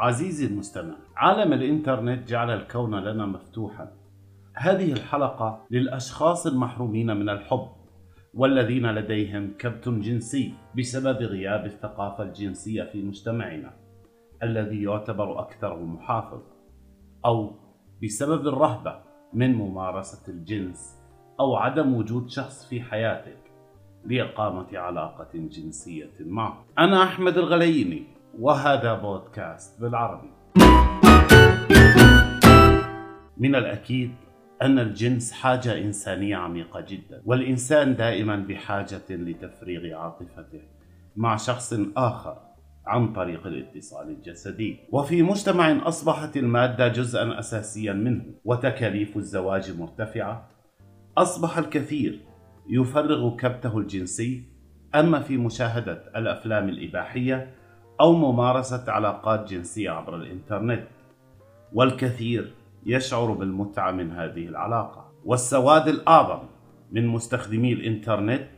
عزيزي المستمع عالم الإنترنت جعل الكون لنا مفتوحا. هذه الحلقة للأشخاص المحرومين من الحب والذين لديهم كبت جنسي بسبب غياب الثقافة الجنسية في مجتمعنا الذي يعتبر أكثره محافظ أو بسبب الرهبة من ممارسة الجنس أو عدم وجود شخص في حياتك لإقامة علاقة جنسية معه أنا أحمد الغليني وهذا بودكاست بالعربي. من الأكيد أن الجنس حاجة إنسانية عميقة جدا والإنسان دائما بحاجة لتفريغ عاطفته مع شخص آخر عن طريق الاتصال الجسدي. وفي مجتمع أصبحت المادة جزءا أساسيا منه وتكاليف الزواج مرتفعة. أصبح الكثير يفرغ كبته الجنسي أما في مشاهدة الأفلام الإباحية أو ممارسة علاقات جنسية عبر الإنترنت. والكثير يشعر بالمتعة من هذه العلاقة. والسواد الأعظم من مستخدمي الإنترنت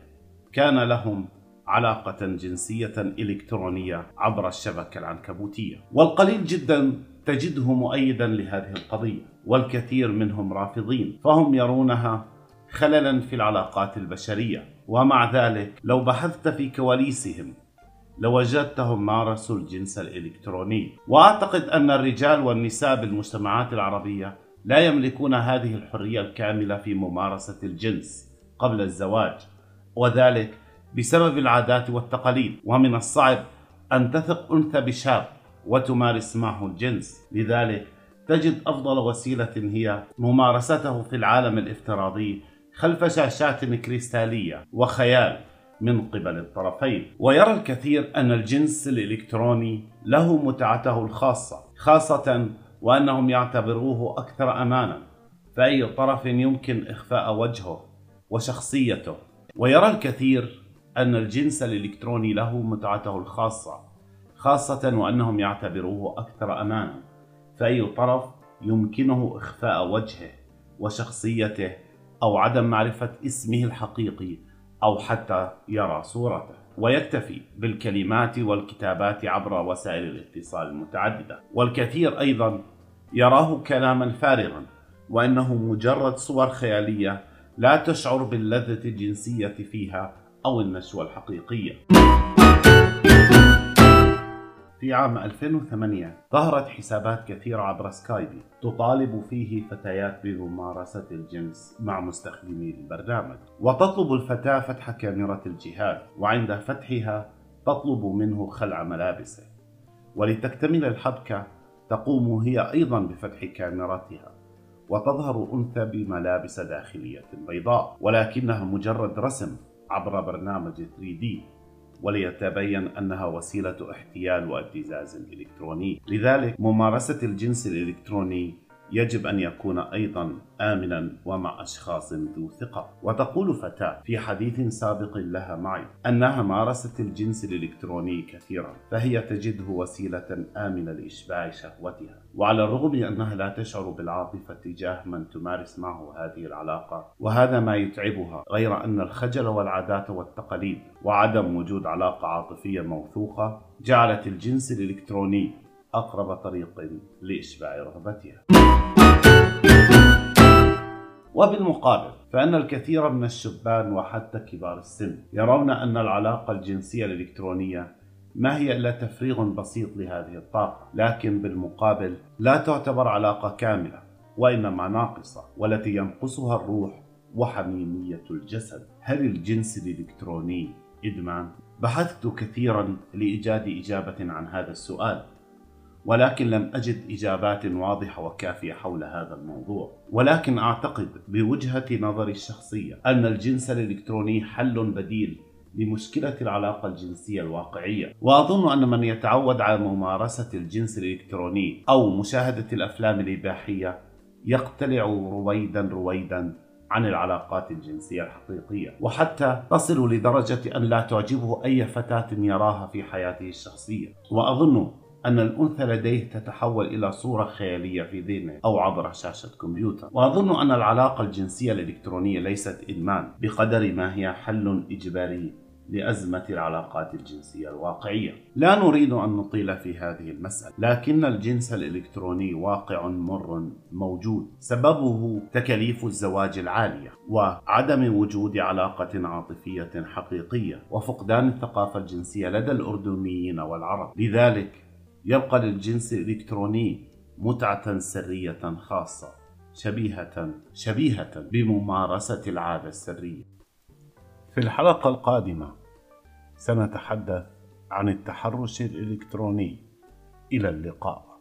كان لهم علاقة جنسية إلكترونية عبر الشبكة العنكبوتية. والقليل جدا تجده مؤيدا لهذه القضية. والكثير منهم رافضين فهم يرونها خللا في العلاقات البشرية. ومع ذلك لو بحثت في كواليسهم لوجدتهم مارسوا الجنس الإلكتروني. وأعتقد أن الرجال والنساء بالمجتمعات العربية لا يملكون هذه الحرية الكاملة في ممارسة الجنس قبل الزواج وذلك بسبب العادات والتقاليد. ومن الصعب أن تثق أنثى بشاب وتمارس معه الجنس. لذلك تجد أفضل وسيلة هي ممارسته في العالم الافتراضي خلف شاشات كريستالية وخيال. من قبل الطرفين. ويرى الكثير أن الجنس الإلكتروني له متعته الخاصة خاصة وأنهم يعتبروه أكثر أمانا. فأي طرف يمكن إخفاء وجهه وشخصيته. ويرى الكثير أن الجنس الإلكتروني له متعته الخاصة خاصة وأنهم يعتبروه أكثر أمانا. فأي طرف يمكنه إخفاء وجهه وشخصيته أو عدم معرفة اسمه الحقيقي أو حتى يرى صورته. ويكتفي بالكلمات والكتابات عبر وسائل الاتصال المتعددة. والكثير أيضا يراه كلاما فارغا وأنه مجرد صور خيالية لا تشعر باللذة الجنسية فيها أو النشوة الحقيقية. في عام 2008 ظهرت حسابات كثيرة عبر سكايبي تطالب فيه فتيات بممارسة الجنس مع مستخدمي البرنامج. وتطلب الفتاة فتح كاميرا الجهاز وعند فتحها تطلب منه خلع ملابسه. ولتكتمل الحبكة تقوم هي أيضا بفتح كاميراتها وتظهر أنثى بملابس داخلية بيضاء. ولكنها مجرد رسم عبر برنامج 3D وليتبين أنها وسيلة احتيال وابتزاز إلكتروني. لذلك ممارسة الجنس الإلكتروني يجب أن يكون أيضا آمنا ومع أشخاص ذو ثقة. وتقول فتاة في حديث سابق لها معي أنها مارست الجنس الإلكتروني كثيرا فهي تجده وسيلة آمنة لإشباع شهوتها. وعلى الرغم من أنها لا تشعر بالعاطفة تجاه من تمارس معه هذه العلاقة وهذا ما يتعبها غير أن الخجل والعادات والتقاليد وعدم وجود علاقة عاطفية موثوقة جعلت الجنس الإلكتروني أقرب طريق لإشباع رغبتها. وبالمقابل فإن الكثير من الشبان وحتى كبار السن يرون أن العلاقة الجنسية الإلكترونية ما هي إلا تفريغ بسيط لهذه الطاقة لكن بالمقابل لا تعتبر علاقة كاملة وإنما ناقصة والتي ينقصها الروح وحميمية الجسد. هل الجنس الإلكتروني إدمان؟ بحثت كثيرا لإيجاد إجابة عن هذا السؤال. ولكن لم أجد إجابات واضحة وكافية حول هذا الموضوع. ولكن أعتقد بوجهة نظري الشخصية أن الجنس الإلكتروني حل بديل لمشكلة العلاقة الجنسية الواقعية. وأظن أن من يتعود على ممارسة الجنس الإلكتروني أو مشاهدة الأفلام الإباحية يقتلع رويدا رويدا عن العلاقات الجنسية الحقيقية. وحتى تصل لدرجة أن لا تعجبه أي فتاة يراها في حياته الشخصية. وأظن أن الأنثى لديه تتحول إلى صورة خيالية في ذهنه أو عبر شاشة كمبيوتر وأظن أن العلاقة الجنسية الإلكترونية ليست إدمان بقدر ما هي حل إجباري لأزمة العلاقات الجنسية الواقعية. لا نريد أن نطيل في هذه المسألة، لكن الجنس الإلكتروني واقع مر موجود، سببه تكاليف الزواج العالية، وعدم وجود علاقة عاطفية حقيقية، وفقدان الثقافة الجنسية لدى الأردنيين والعرب. لذلك يبقى للجنس الإلكتروني متعة سرية خاصة شبيهة شبيهة بممارسة العادة السرية. في الحلقة القادمة سنتحدث عن التحرش الإلكتروني إلى اللقاء